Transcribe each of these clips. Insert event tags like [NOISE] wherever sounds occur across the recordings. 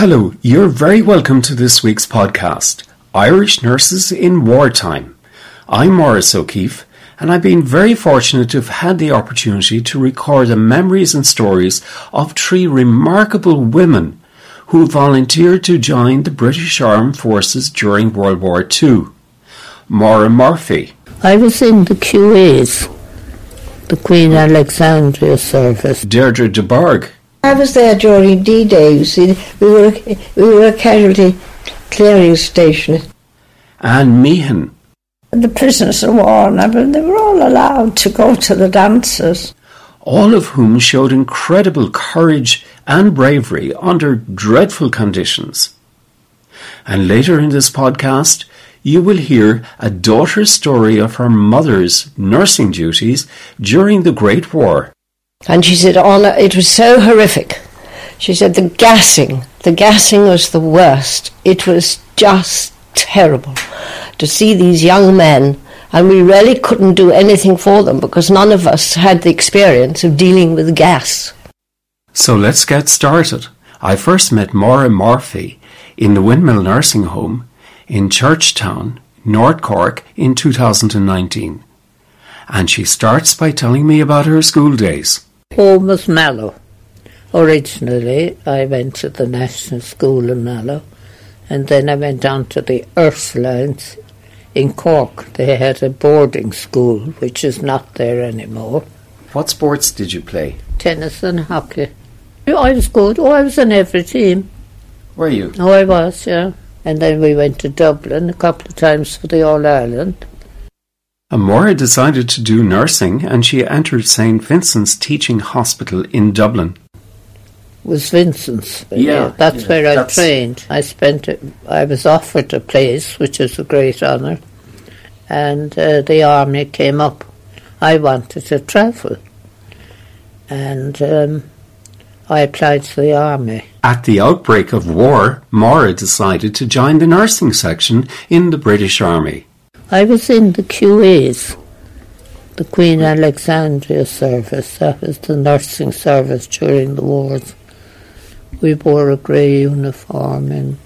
Hello, you're very welcome to this week's podcast, Irish Nurses in Wartime. I'm Maurice O'Keefe, and I've been very fortunate to have had the opportunity to record the memories and stories of three remarkable women who volunteered to join the British Armed Forces during World War II. Maura Murphy, I was in the QAs, the Queen Alexandria service. Deirdre de Burgh, I was there during D-Day. You see, we were we were a casualty clearing station. And Meehan, The prisoners of war, and they were all allowed to go to the dances. all of whom showed incredible courage and bravery under dreadful conditions. And later in this podcast, you will hear a daughter's story of her mother's nursing duties during the Great War. And she said, oh, "On it was so horrific." She said the gassing, the gassing was the worst. It was just terrible to see these young men, and we really couldn't do anything for them because none of us had the experience of dealing with gas. So let's get started. I first met Maura Murphy in the Windmill Nursing Home in Churchtown, North Cork in 2019. And she starts by telling me about her school days. Home was Mallow. Originally, I went to the National School in Mallow, and then I went on to the Ursulines in Cork. They had a boarding school, which is not there anymore. What sports did you play? Tennis and hockey. I was good. Oh, I was on every team. Were you? Oh, I was, yeah. And then we went to Dublin a couple of times for the All Ireland. Amora decided to do nursing and she entered St. Vincent's Teaching Hospital in Dublin. was Vincent's. Yeah, that's yeah, where I that's- trained. I spent. I was offered a place, which is a great honour, and uh, the army came up. I wanted to travel, and um, I applied to the army. At the outbreak of war, Maura decided to join the nursing section in the British Army. I was in the QAs, the Queen Alexandria service. That was the nursing service during the wars. We wore a grey uniform and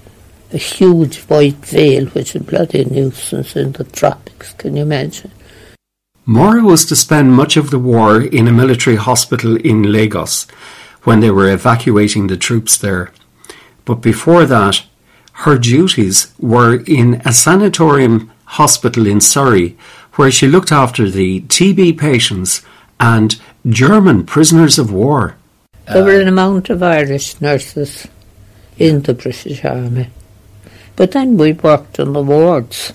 a huge white veil, which is bloody nuisance in the tropics. Can you imagine? Maura was to spend much of the war in a military hospital in Lagos when they were evacuating the troops there. But before that, her duties were in a sanatorium hospital in Surrey where she looked after the TB patients and German prisoners of war. There were an amount of Irish nurses in the British Army. But then we worked on the wards.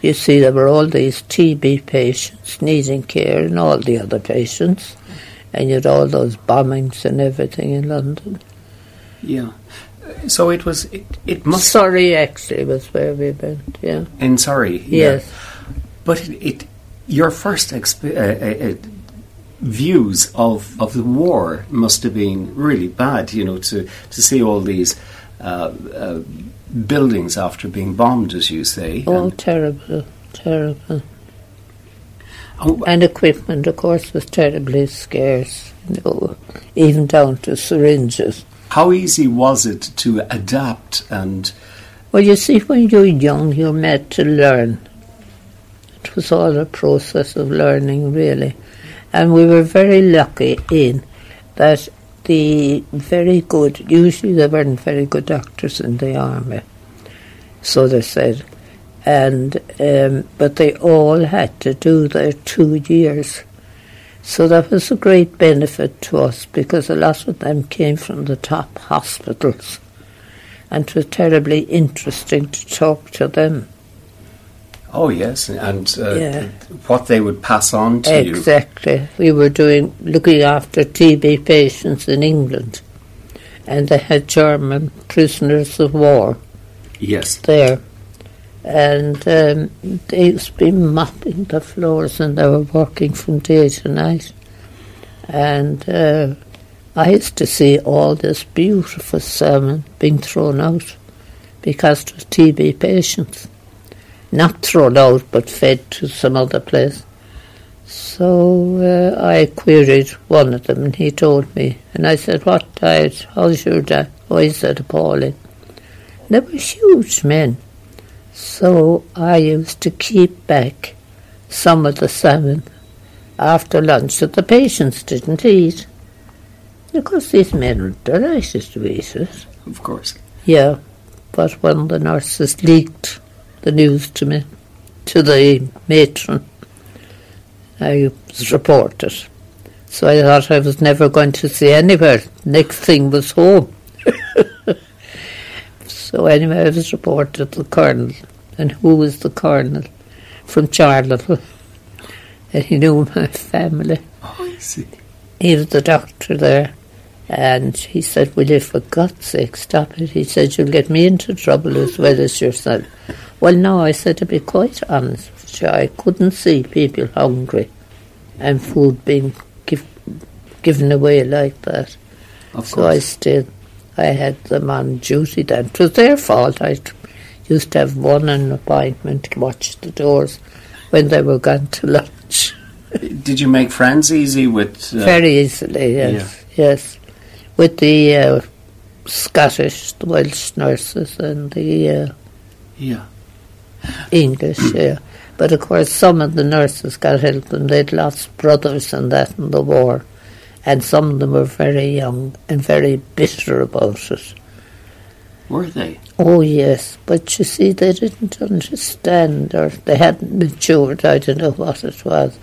You see, there were all these TB patients needing care and all the other patients. And you had all those bombings and everything in London. Yeah. So it was, it, it must, Surrey actually was where we went, yeah. in Surrey. yeah. Yes. But it, it your first exp- uh, uh, uh, views of, of the war must have been really bad. You know, to to see all these uh, uh, buildings after being bombed, as you say. Oh, terrible, terrible. oh, And equipment, of course, was terribly scarce, you know, even down to syringes. How easy was it to adapt and Well, you see, when you're young, you're made to learn. It was all a process of learning, really. And we were very lucky in that the very good, usually there weren't very good doctors in the army, so they said, and um, but they all had to do their two years. So that was a great benefit to us because a lot of them came from the top hospitals, and it was terribly interesting to talk to them. Oh yes, and uh, Yeah. what they would pass on to you. Exactly. We were doing looking after TB patients in England, and they had German prisoners of war Yes. there, and um, used been mopping the floors, and they were working from day to night, and uh, I used to see all this beautiful salmon being thrown out because it was TB patients not thrown out but fed to some other place. So uh, I queried one of them and he told me. And I said, What diet? How's your diet? Oh, he said, appalling. They were huge men. So I used to keep back some of the salmon after lunch that the patients didn't eat. Of course, these men were delighted to eat it. Of course. Yeah, but when the nurses leaked the news to me, to the matron, I was reported. So I thought I was never going to see anywhere. Next thing was home. [LAUGHS] so anyway, I was reported to the colonel. And who was the colonel? From Charleville. [LAUGHS] And he knew my family. Oh, I see. He was the doctor there. And he said, Will you, for God's sake, stop it? He said, You'll get me into trouble as well as yourself. Well, no, I said, To be quite honest with you, I couldn't see people hungry and food being give, given away like that. Of so I course. stayed. I had them on duty then. It was their fault. I used to have one an appointment to watch the doors when they were gone to lunch. Did you make friends easy with? Uh, Very easily, yes, yes. With the uh, Scottish, the Welsh nurses, and the uh, Yeah. English, [CLEARS THROAT] yeah. But of course, some of the nurses got help, and they'd lost brothers and that in the war, and some of them were very young and very bitter about it. Were they? Oh yes, but you see, they didn't understand, or they hadn't matured. I don't know what it was.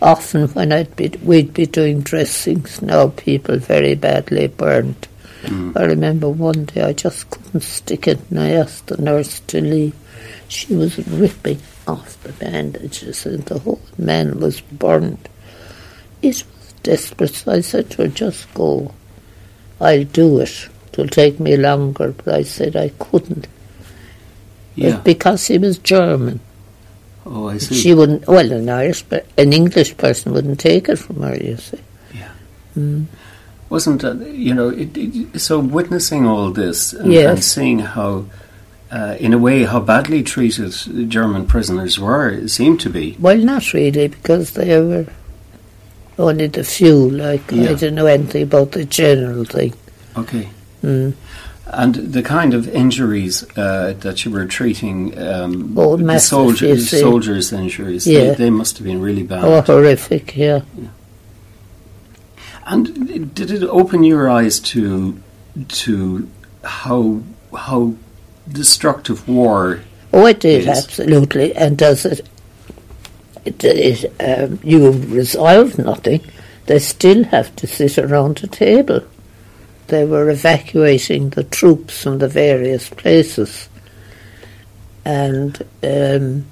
Often, when I'd be, we'd be doing dressings, now people very badly burnt. Hmm. I remember one day I just couldn't stick it, and I asked the nurse to leave. She was ripping off the bandages, and the whole man was burned. It desperate. So I said to her, "Just go. I'll do it. It'll take me longer." But I said I couldn't. Yeah. Because he was German. Oh, I see. She wouldn't, well, an Irish, but an English person wouldn't take it from her, you see. Yeah. Wasn't uh, you know? It, it, so witnessing all this and, Yes. and seeing how, uh, in a way, how badly treated German prisoners were seemed to be. Well, not really, because they were only the few, like, Yeah. I don't know anything about the general thing. Okay. Mm. And the kind of injuries uh, that you were treating, um, Oh, the massive, you soldiers, soldiers' injuries, Yeah. they, they must have been really bad. Oh, horrific, yeah. And did it open your eyes to to how how destructive war? Oh, it did, Yes. absolutely. And does it, um, you resolve nothing. They still have to sit around a table. They were evacuating the troops from the various places. And um,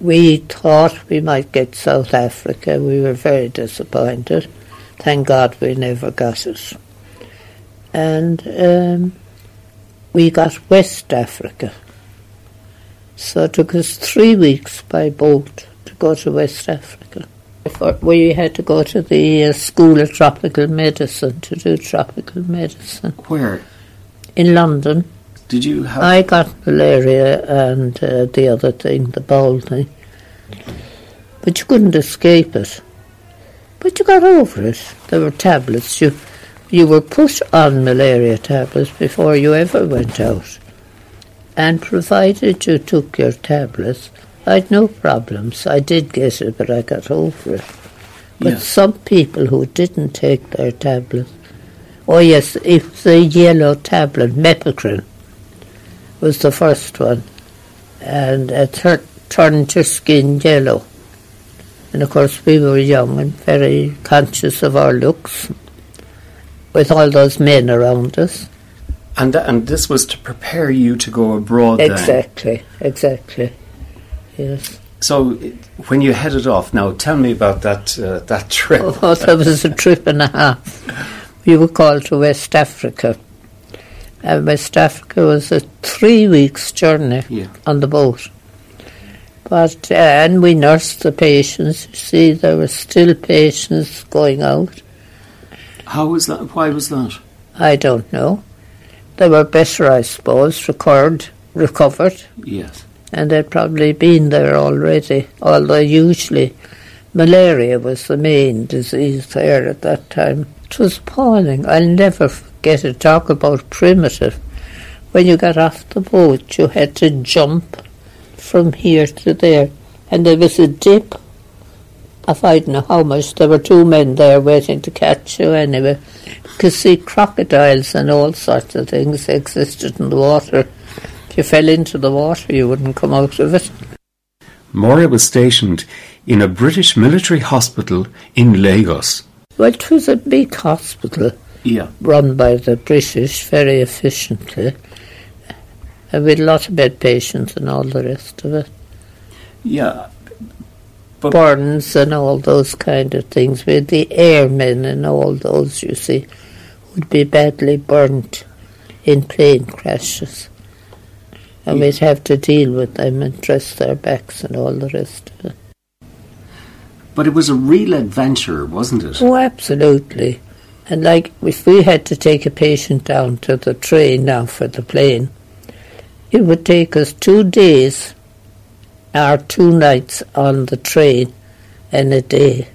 we thought we might get South Africa. We were very disappointed. Thank God we never got it. And um, we got West Africa. So it took us three weeks by boat to go to West Africa. We had to go to the uh, School of Tropical Medicine to do tropical medicine Where in London. did you have? I got malaria and uh, the other thing, the bowel thing. But you couldn't escape it. But you got over it. There were tablets. You, you were put on malaria tablets before you ever went out. And provided you took your tablets, I had no problems. I did get it, but I got over it. But Yeah. some people who didn't take their tablets Oh yes, was a yellow tablet, Mepacrine was the first one. And it tur- turned your skin yellow. And of course we were young and very conscious of our looks with all those men around us. And and this was to prepare you to go abroad. then. Exactly, exactly. Yes. So when you headed off, now tell me about that uh, that trip. [LAUGHS] Oh, that was a trip and a half. We were called to West Africa. And West Africa was a three weeks journey Yeah. on the boat. But, uh, and we nursed the patients. You see, there were still patients going out. How was that? Why was that? I don't know. They were better, I suppose, recovered, recovered, Yes. And they'd probably been there already. Although usually malaria was the main disease there at that time. It was appalling. I'll never forget it. Talk about primitive. When you got off the boat, you had to jump from here to there, and there was a dip. I don't know how much. There were two men there waiting to catch you anyway. You could see crocodiles and all sorts of things existed in the water. If you fell into the water, you wouldn't come out of it. Moira was stationed in a British military hospital in Lagos. Well, it was a big hospital Yeah. run by the British very efficiently. And with a lot of bed patients and all the rest of it. Yeah. But- Burns and all those kind of things. With the airmen and all those, you see, would be badly burnt in plane crashes. And we'd have to deal with them and dress their backs and all the rest of it. But it was a real adventure, wasn't it? Oh, absolutely. And like, if we had to take a patient down to the train now for the plane, it would take us two days or two nights on the train and a day.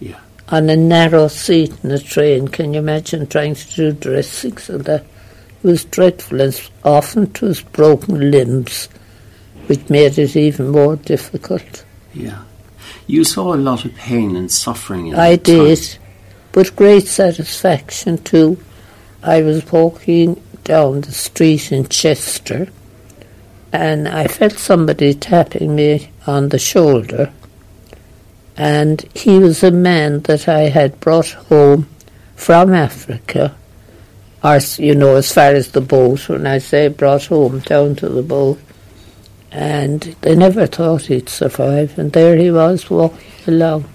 Yeah. On a narrow seat in a train, can you imagine trying to do dressings and that? It was dreadful, and often it was broken limbs, which made it even more difficult. Yeah. You saw a lot of pain and suffering. In I that time. did, but great satisfaction too. I was walking down the street in Chester and I felt somebody tapping me on the shoulder. And he was a man that I had brought home from Africa, or, you know, as far as the boat. When I say brought home, down to the boat. And they never thought he'd survive. And there he was walking along.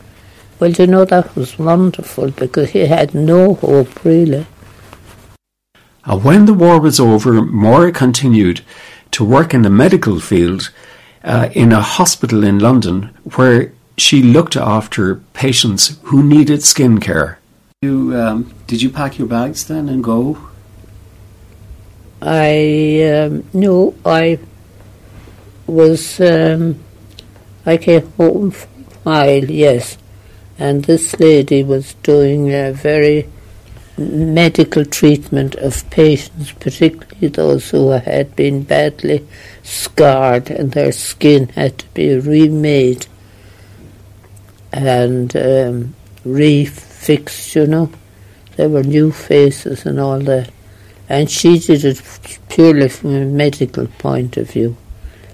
Well, you know, that was wonderful because he had no hope, really. And when the war was over, Moira continued to work in the medical field uh, in a hospital in London where she looked after patients who needed skin care. You, um, did you pack your bags then and go? I, um, no, I was, um, I came home for a while, yes, and this lady was doing a very medical treatment of patients, particularly those who had been badly scarred and their skin had to be remade and um, refixed, you know. There were new faces and all that. And she did it purely from a medical point of view.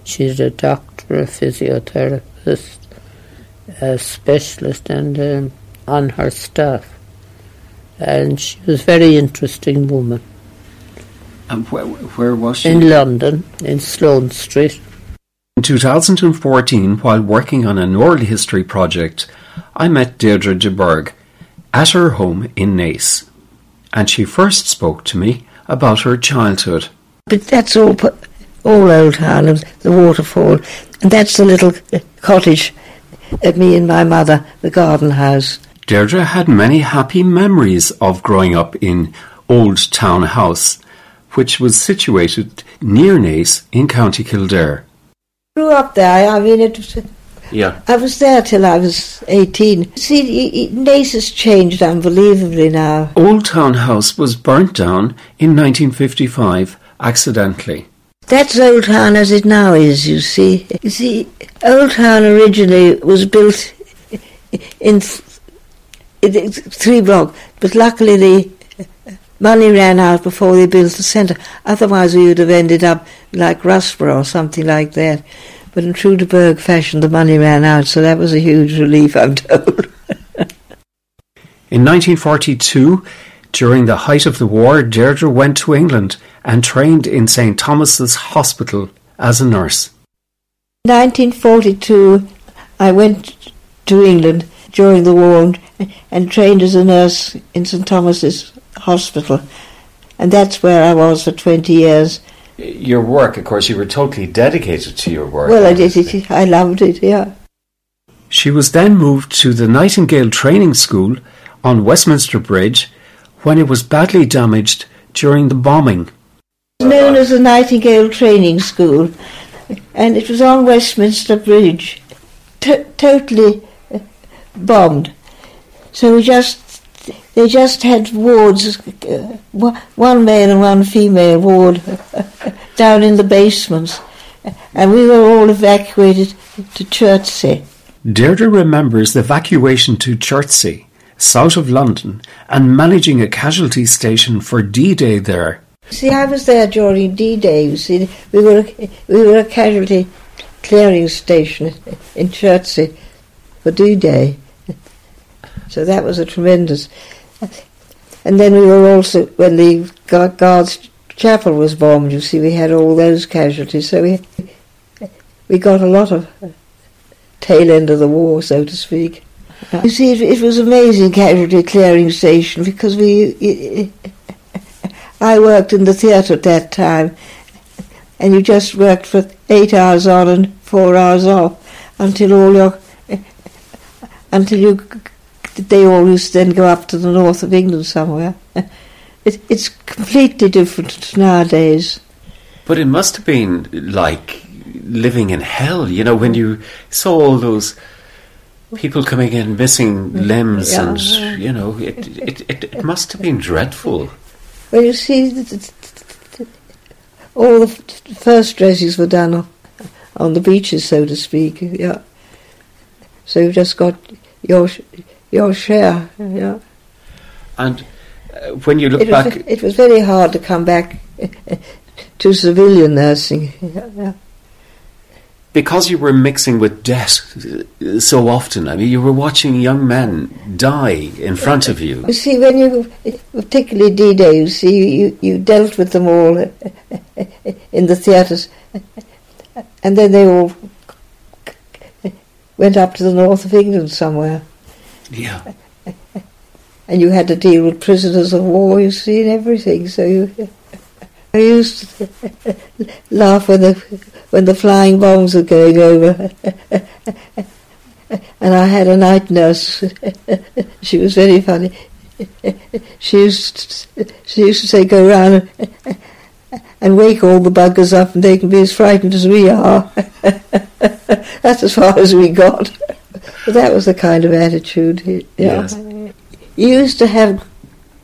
She's a doctor, a physiotherapist, a specialist, and um, on her staff. And she was a very interesting woman. And where, where was she? In London, in Sloane Street. In 2014, while working on an oral history project, I met Deirdre de Burgh at her home in Naas, and she first spoke to me about her childhood. But that's all, all Old Harlem, the waterfall, and that's the little cottage of me and my mother, the garden house. Deirdre had many happy memories of growing up in Old Town House, which was situated near Naas in County Kildare. Grew up there. I mean, it Yeah. I was there till I was 18. See, Naas has changed unbelievably now. Old Town House was burnt down in 1955 accidentally. That's Old Town as it now is, you see. You see, Old Town originally was built in, th- in three blocks, but luckily the money ran out before they built the centre. Otherwise, we would have ended up like Russborough or something like that. But in true de Burgh fashion, the money ran out, so that was a huge relief, I'm told. [LAUGHS] In 1942, during the height of the war, Deirdre went to England and trained in St Thomas's Hospital as a nurse. 1942, I went to England during the war and, and trained as a nurse in St Thomas's Hospital, and that's where I was for 20 years. Your work, of course, you were totally dedicated to your work. Well, I did it. I loved it. Yeah. She was then moved to the Nightingale Training School on Westminster Bridge when it was badly damaged during the bombing. It was known as the Nightingale Training School, and it was on Westminster Bridge, t- totally uh, bombed. So we just they just had wards, uh, one male and one female ward [LAUGHS] down in the basements, and we were all evacuated to Chertsey. Deirdre remembers the evacuation to Chertsey, south of London, and managing a casualty station for D-Day there. See, I was there during D-Day. You see, we were we were a casualty clearing station in Chertsey for D-Day. So that was a tremendous. And then we were also when the Guards Chapel was bombed. You see, we had all those casualties. So we we got a lot of tail end of the war, so to speak. Uh-huh. You see, it, it was amazing casualty clearing station because we. It, I worked in the theatre at that time, and you just worked for eight hours on and four hours off until all your until you they always then go up to the north of England somewhere. [LAUGHS] It, it's completely different nowadays. But it must have been like living in hell, you know, when you saw all those people coming in missing limbs Yeah. and, you know, it, it, it, it must have been dreadful. Well, you see, all the first dresses were done on, the beaches, so to speak. Yeah. So you've just got your your share. Yeah. And uh, when you look It was, back, it was very hard to come back [LAUGHS] to civilian nursing. [LAUGHS] Yeah, because you were mixing with death uh, so often, I mean, you were watching young men die in front of you. You see, when you, particularly D-Day, you see, you, you dealt with them all [LAUGHS] in the theatres, and then they all went up to the north of England somewhere, Yeah. [LAUGHS] and you had to deal with prisoners of war, you see, and everything. So you, [LAUGHS] I used to [LAUGHS] laugh when the when the flying bombs were going over, and I had a night nurse. she was very funny. She used she used to say, "Go round and wake all the buggers up, and they can be as frightened as we are." That's as far as we got. But that was the kind of attitude. Yeah. Yes. You used to have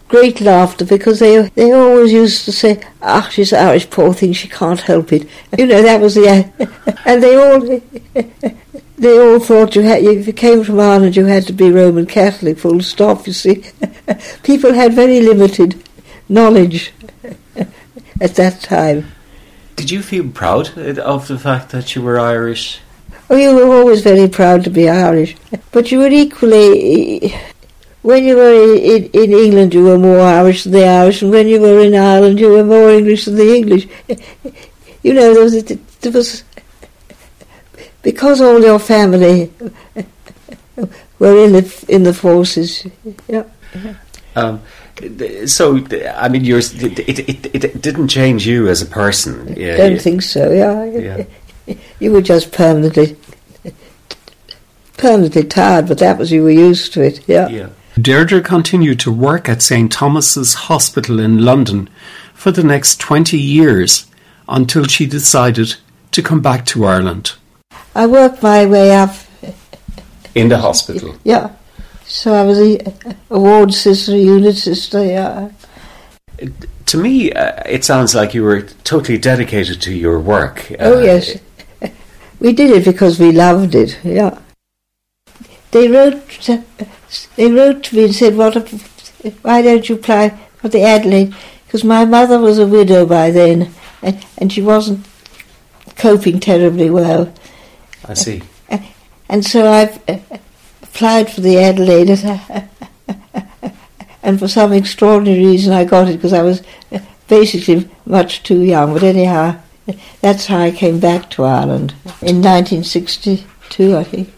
great laughter because they they always used to say, "Ah, she's Irish, poor thing, she can't help it." [LAUGHS] You know that was the, [LAUGHS] and they all [LAUGHS] they all thought you had if you came from Ireland, you had to be Roman Catholic. Full stop. You see, people had very limited knowledge at that time. Did you feel proud of the fact that you were Irish? Oh, you were always very proud to be Irish, but you were equally. When you were in, in England, you were more Irish than the Irish, and when you were in Ireland, you were more English than the English. You know, there was, there was because all your family were in the in the forces. Yeah. Um, so, I mean, yours, it, it, it, it didn't change you as a person. Yeah, Don't think so. Yeah. Yeah. [LAUGHS] You were just permanently permanently tired, but that was you were used to it. Yeah. Yeah. Deirdre continued to work at St Thomas's Hospital in London for the next 20 years until she decided to come back to Ireland. I worked my way up. [LAUGHS] In the hospital. Yeah. So I was a, a ward sister, a unit sister. Yeah. To me, uh, it sounds like you were totally dedicated to your work. Oh Uh, yes, we did it because we loved it. Yeah. They wrote. To, they wrote to me and said, "What? Why don't you apply for the Adelaide because my mother was a widow by then and, and she wasn't coping terribly well. I see. And so I've uh, applied for the Adelaide, [LAUGHS] and for some extraordinary reason I got it because I was uh, basically much too young. But anyhow, that's how I came back to Ireland in 1962, I think.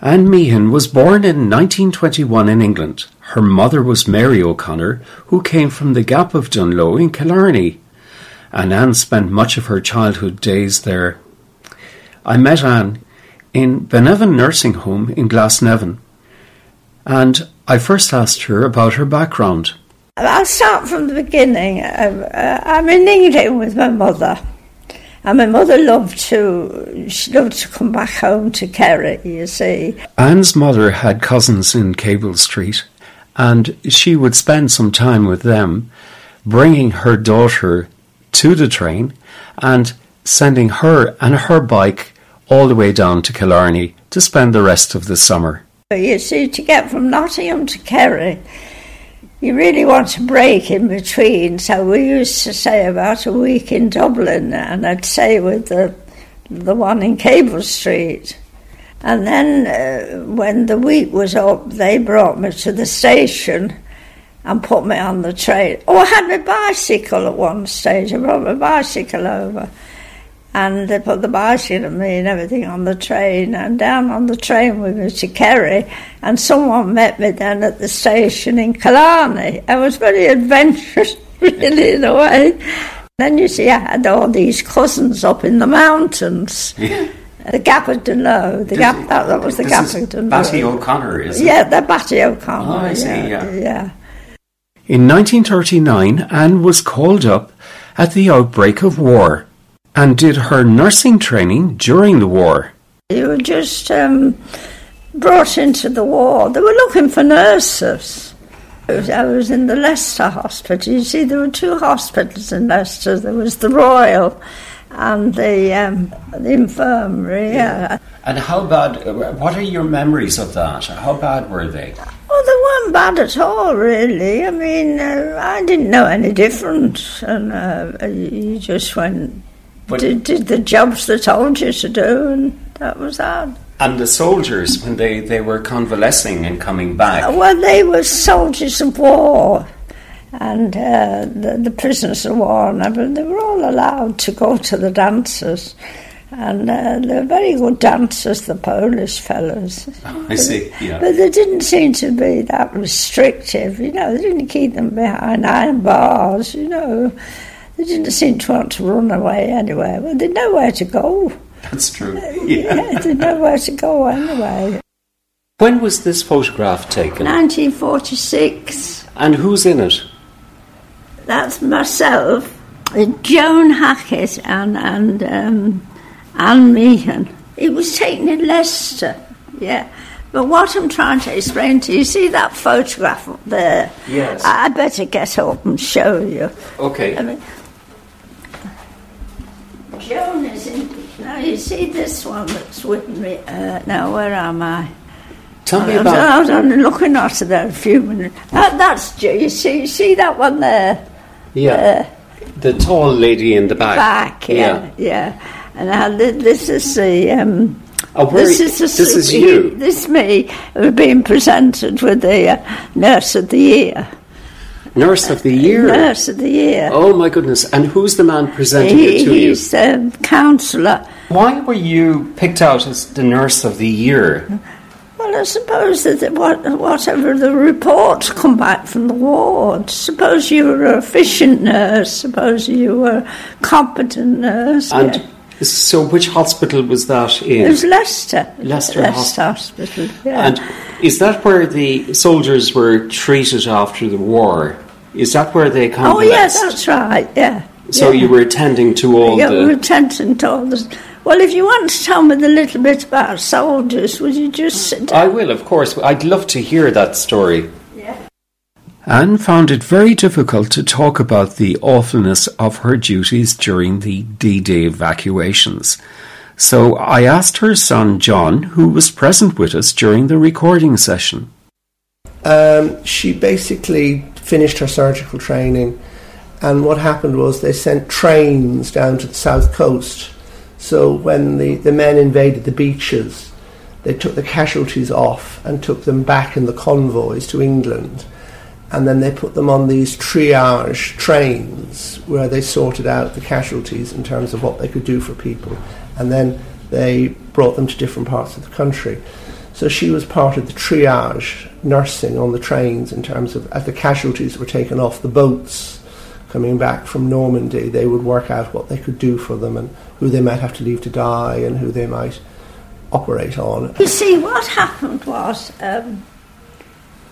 Anne Meehan was born in 1921 in England. Her mother was Mary O'Connor, who came from the Gap of Dunloe in Killarney, and Anne spent much of her childhood days there. I met Anne in Beneavin Nursing Home in Glasnevin, and I first asked her about her background. I'll start from the beginning. I'm, uh, I'm in England with my mother. And my mother loved to, she loved to come back home to Kerry, you see. Anne's mother had cousins in Capel Street, and she would spend some time with them, bringing her daughter to the train and sending her and her bike all the way down to Killarney to spend the rest of the summer. You see, to get from Nottingham to Kerry, you really want a break in between. So we used to say about a week in Dublin, and I'd stay with the the one in Capel Street. And then uh, when the week was up, they brought me to the station and put me on the train. Oh, I had my bicycle at one stage. I brought my bicycle over. And they put the bicycle and me and everything on the train. And down on the train with me to Kerry. And someone met me then at the station in Killarney. I was very adventurous, [LAUGHS] really, in a way. Then you see, I had all these cousins up in the mountains. The Gap of Dunloe. The Gap, that, that was the This Gap is of Dunloe. Batty O'Connor, is it? Yeah, the Batty O'Connor. Oh, I see, yeah. yeah. yeah. In 1939, Anne was called up at the outbreak of war and did her nursing training during the war. You were just um, brought into the war. They were looking for nurses. I was, I was in the Leicester Hospital. You see, there were two hospitals in Leicester. There was the Royal and the um, the infirmary. Yeah. And how bad, what are your memories of that? How bad were they? Well, they weren't bad at all, really. I mean, uh, I didn't know any different, and uh, you just went But- did, did the jobs they told you to do, and that was that. And the soldiers, when they, they were convalescing and coming back, Well, they were soldiers of war, and uh, the, the prisoners of war, and everything. They were all allowed to go to the dances, and uh, they were very good dancers, the Polish fellows. [LAUGHS] I see, yeah. But they didn't seem to be that restrictive, you know. They didn't keep them behind iron bars, you know. They didn't seem to want to run away anywhere. Well, they know where to go. That's true. [LAUGHS] Yeah, they know where to go anyway. When was this photograph taken? 1946. And who's in it? That's myself, uh, Joan Hackett, and and um, Anne Meehan. It was taken in Leicester, yeah. But what I'm trying to explain to you, you see that photograph up there? Yes. I better get up and show you. Okay. I mean, Joan is in. Now you see this one that's with me. Uh, now where am I? Tell me I was, about. I was only looking at it there a few minutes. That, that's you see. You see that one there? Yeah. the tall lady in the back. back, yeah, yeah. And now this is the um, Oh, this is the this is you. This is me uh, being presented with the uh, nurse of the year. Nurse of the year. Nurse of the year. Oh my goodness! And who's the man presenting He- it to you? he's um, counsellor. Why were you picked out as the nurse of the year? Well, I suppose that it- what, whatever the reports come back from the ward, suppose you were an efficient nurse, suppose you were a competent nurse. And yeah. so, which hospital was that in? It was Leicester. Leicester Leicester Hospital. Yeah. And is that where the soldiers were treated after the war? Is that where they come? oh, yes, that's right. Yeah. So yeah. you were attending to all Yeah, we were the. attending to all this. Well, if you want to tell me a little bit about soldiers, would you just sit down? I will, of course. I'd love to hear that story. Yeah. Anne found it very difficult to talk about the awfulness of her duties during the D Day evacuations. So I asked her son John, who was present with us during the recording session. Um, she basically finished her surgical training. And what happened was they sent trains down to the south coast. So when the, the men invaded the beaches, they took the casualties off and took them back in the convoys to England. And then they put them on these triage trains where they sorted out the casualties in terms of what they could do for people. And then they brought them to different parts of the country. So she was part of the triage nursing on the trains in terms of as the casualties were taken off the boats coming back from Normandy, they would work out what they could do for them and who they might have to leave to die and who they might operate on. You see, what happened was um,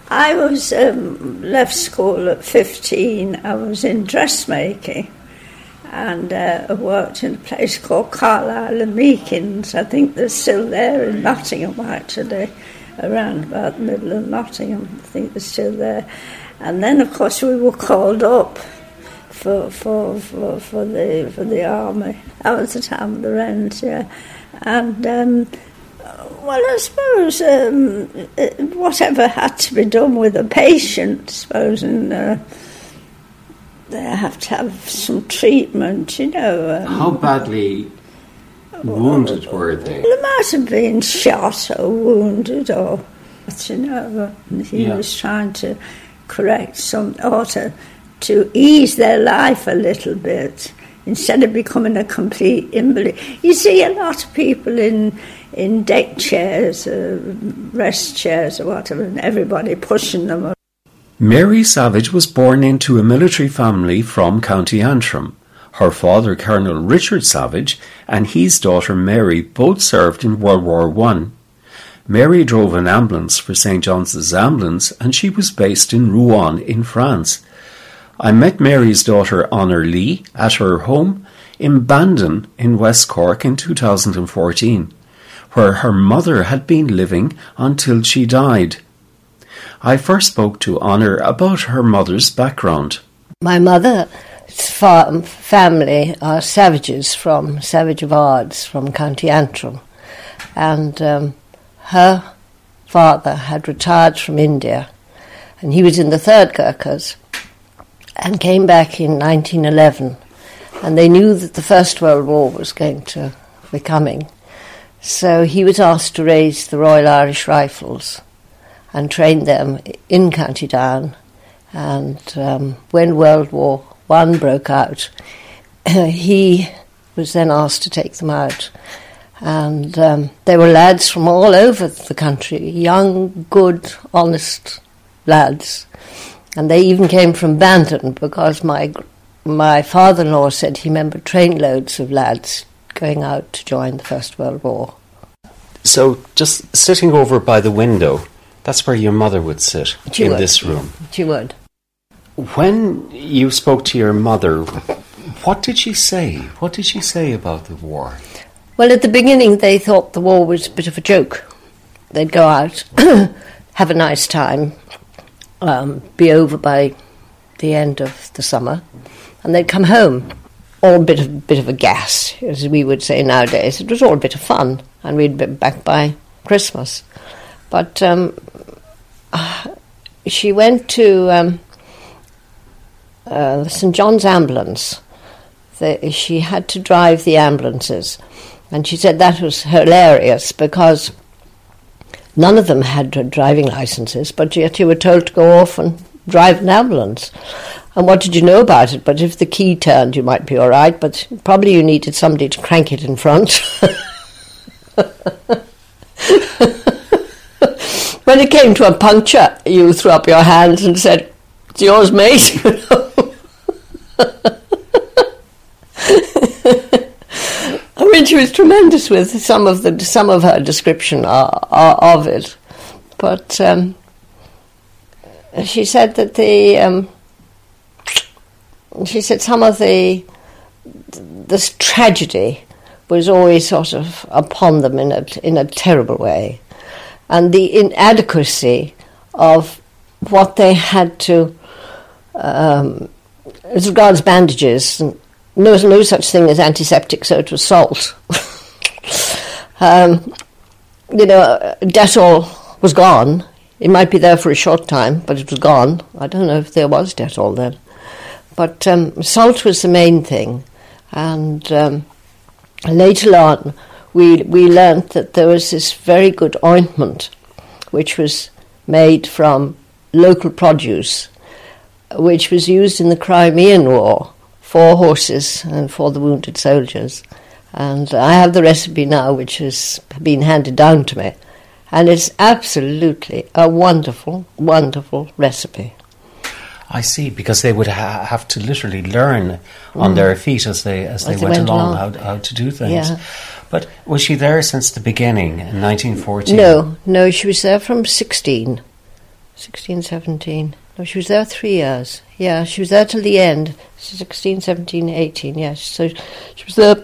I was um, left school at 15, I was in dressmaking and uh, worked in a place called Carlisle and Meakins. I think they're still there in Nottingham, actually, around about the middle of Nottingham. I think they're still there. And then, of course, we were called up for for for, for the for the army. That was the time of the rent, yeah. And um, well, I suppose um, whatever had to be done with a patient, I suppose, and. Uh, they have to have some treatment, you know. Um, How badly wounded were they? They might have been shot or wounded, or but you know, he yeah. was trying to correct some, or to, to ease their life a little bit instead of becoming a complete invalid. You see a lot of people in in deck chairs, uh, rest chairs, or whatever, and everybody pushing them Mary Savage was born into a military family from County Antrim. Her father, Colonel Richard Savage, and his daughter Mary both served in World War I. Mary drove an ambulance for St. John's Ambulance and she was based in Rouen in France. I met Mary's daughter Honor Lee at her home in Bandon in West Cork in 2014, where her mother had been living until she died. I first spoke to Honor about her mother's background. My mother's farm, family are savages from Savage of Ards from County Antrim, and um, her father had retired from India, and he was in the Third Gurkhas, and came back in 1911, and they knew that the First World War was going to be coming, so he was asked to raise the Royal Irish Rifles and trained them in County Down. And um, when World War One broke out, [CLEARS THROAT] he was then asked to take them out. And um, there were lads from all over the country, young, good, honest lads. And they even came from Bandon because my my father-in-law said he remembered trainloads of lads going out to join the First World War. So, just sitting over by the window, that's where your mother would sit she in would. this room. She would. When you spoke to your mother, what did she say? What did she say about the war? Well, at the beginning, they thought the war was a bit of a joke. They'd go out, [COUGHS] have a nice time, um, be over by the end of the summer, and they'd come home. All a bit of bit of a gas, as we would say nowadays. It was all a bit of fun, and we'd be back by Christmas. But um, [SIGHS] she went to um, uh, St John's Ambulance. The, she had to drive the ambulances, and she said that was hilarious because none of them had driving licenses, but yet you were told to go off and drive an ambulance. And what did you know about it? But if the key turned, you might be all right, but probably you needed somebody to crank it in front. [LAUGHS] when it came to a puncture, you threw up your hands and said, It's yours, mate. [LAUGHS] I mean, she was tremendous with some of the some of her description of it, but um, she said that the um, she said some of the this tragedy was always sort of upon them in a in a terrible way, and the inadequacy of what they had to, um, as regards bandages, there was no such thing as antiseptic, so it was salt. [LAUGHS] um, you know, Dettol was gone. It might be there for a short time, but it was gone. I don't know if there was Dettol then. But um, salt was the main thing. And um, later on, we, we learnt that there was this very good ointment which was made from local produce, which was used in the Crimean War for horses and for the wounded soldiers. And I have the recipe now, which has been handed down to me. And it's absolutely a wonderful, wonderful recipe. I see, because they would ha- have to literally learn on Mm. their feet as they as they, As they went, went along, along. How, how to do things. Yeah. But was she there since the beginning in 1914? No, no, she was there from 16, 16, 17. No, she was there three years. Yeah, she was there till the end, 16, 17, 18, yes. So she was there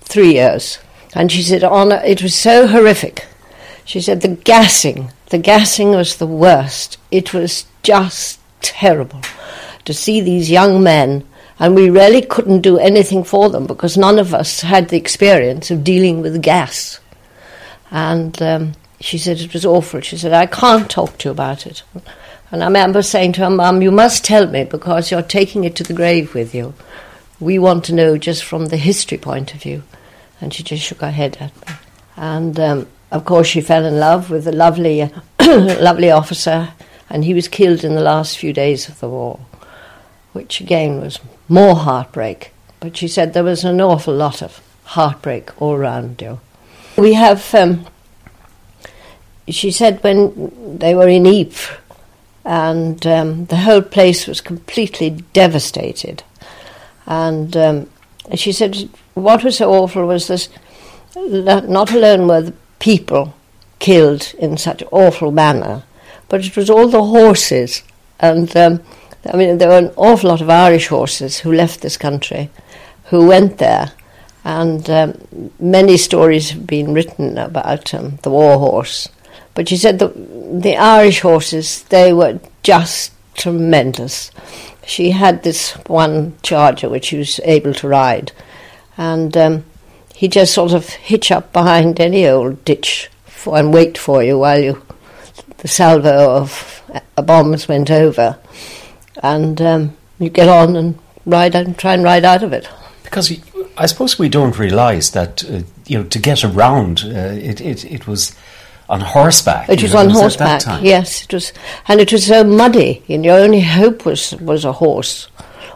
three years. And she said, on it was so horrific. She said the gassing, the gassing was the worst. It was just terrible to see these young men, and we really couldn't do anything for them because none of us had the experience of dealing with gas. And um, she said it was awful. She said, I can't talk to you about it. And I remember saying to her, Mum, you must tell me because you're taking it to the grave with you. We want to know just from the history point of view. And she just shook her head at me. And um, of course, she fell in love with a lovely, [COUGHS] lovely officer, and he was killed in the last few days of the war, which again was more heartbreak. But she said there was an awful lot of heartbreak all around you. We have, um, she said, when they were in Ypres, and um, the whole place was completely devastated. And um, she said, what was so awful was this not alone were the people killed in such awful manner, but it was all the horses. And um, I mean, there were an awful lot of Irish horses who left this country, who went there. And um, many stories have been written about um, the war horse. But she said the, the Irish horses, they were just tremendous. She had this one charger which she was able to ride. And um, he just sort of hitch up behind any old ditch for, and wait for you while you the salvo of uh, bombs went over, and um, you get on and ride and try and ride out of it. Because I suppose we don't realise that uh, you know to get around uh, it, it it was on horseback. It was know, on that horseback, yes. It was, and it was so muddy. And your only hope was was a horse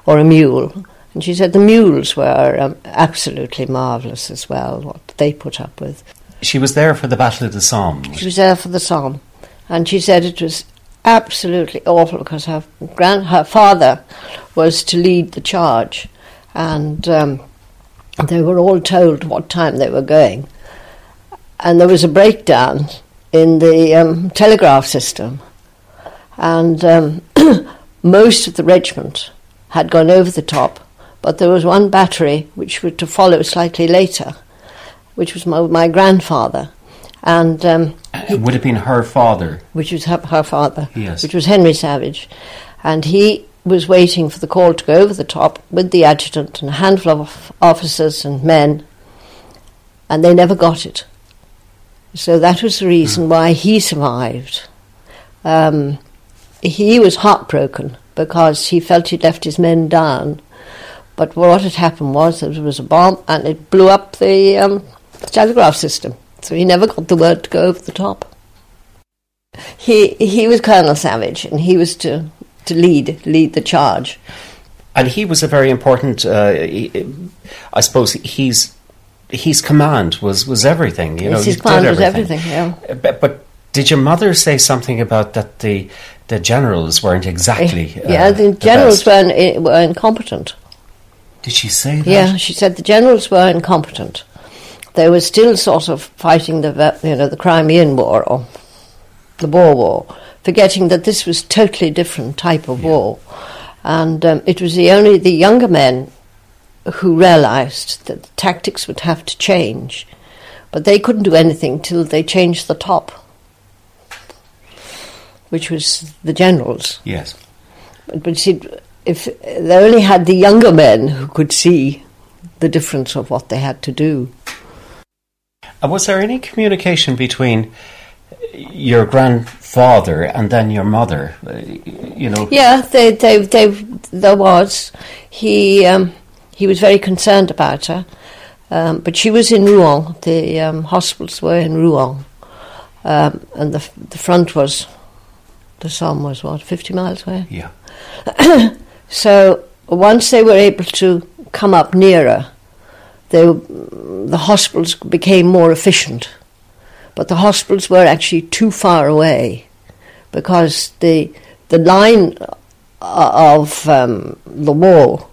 or a mule. And she said the mules were um, absolutely marvellous as well. What they put up with. She was there for the Battle of the Somme. She was there for the Somme, and she said it was absolutely awful because her grand her father was to lead the charge, and um, they were all told what time they were going, and there was a breakdown in the um, telegraph system, and um, [CLEARS THROAT] most of the regiment had gone over the top, but there was one battery which was to follow slightly later, which was my, my grandfather, and um, It would have been her father. which was her, her father, Yes. which was Henry Savage, and he was waiting for the call to go over the top with the adjutant and a handful of officers and men, and they never got it. So that was the reason why he survived. Um, he was heartbroken because he felt he'd left his men down. But what had happened was there was a bomb and it blew up the um, telegraph system. So he never got the word to go over the top. He he was Colonel Savage and he was to, to lead lead the charge. And he was a very important. Uh, I suppose he's his command was was everything. You know, Yes, he his command was everything, yeah. Uh, But, but did your mother say something about that the the generals weren't exactly? Uh, yeah, the generals best? were, in, were incompetent. Did she say that? Yeah, she said the generals were incompetent. They were still sort of fighting the you know the Crimean War or the Boer War, forgetting that this was totally different type of war, and um, it was the only the younger men who realised that the tactics would have to change, but they couldn't do anything till they changed the top, which was the generals. Yes. But, but see, if they only had the younger men who could see the difference of what they had to do. And was there any communication between your grandfather and then your mother. Uh, you know. Yeah, they, they, they, there was. He, um, he was very concerned about her, um, but she was in Rouen. The um, hospitals were in Rouen, um, and the the front was, the Somme was what fifty miles away. Yeah. [COUGHS] so once they were able to come up nearer, they, the hospitals became more efficient. But the hospitals were actually too far away because the the line of um, the wall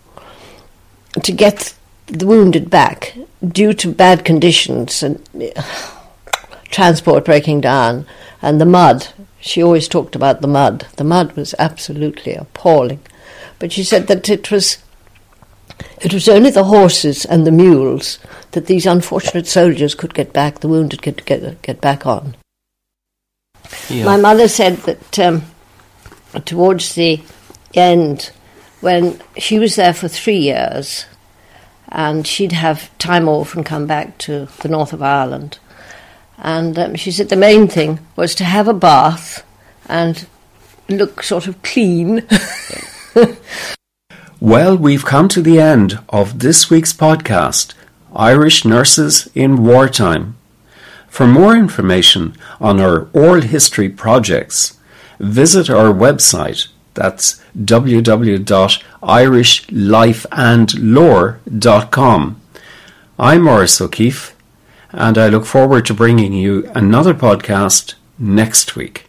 to get the wounded back due to bad conditions and [SIGHS] transport breaking down and the mud. She always talked about the mud. The mud was absolutely appalling. But she said that it was it was only the horses and the mules that these unfortunate soldiers could get back, the wounded could get, get back on. Yeah. My mother said that um, towards the end, when she was there for three years, and she'd have time off and come back to the north of Ireland. And um, she said the main thing was to have a bath and look sort of clean. [LAUGHS] Well, we've come to the end of this week's podcast Irish Nurses in Wartime. For more information on our oral history projects, visit our website. That's www.irishlifeandlore.com. I'm Maurice O'Keeffe, and I look forward to bringing you another podcast next week.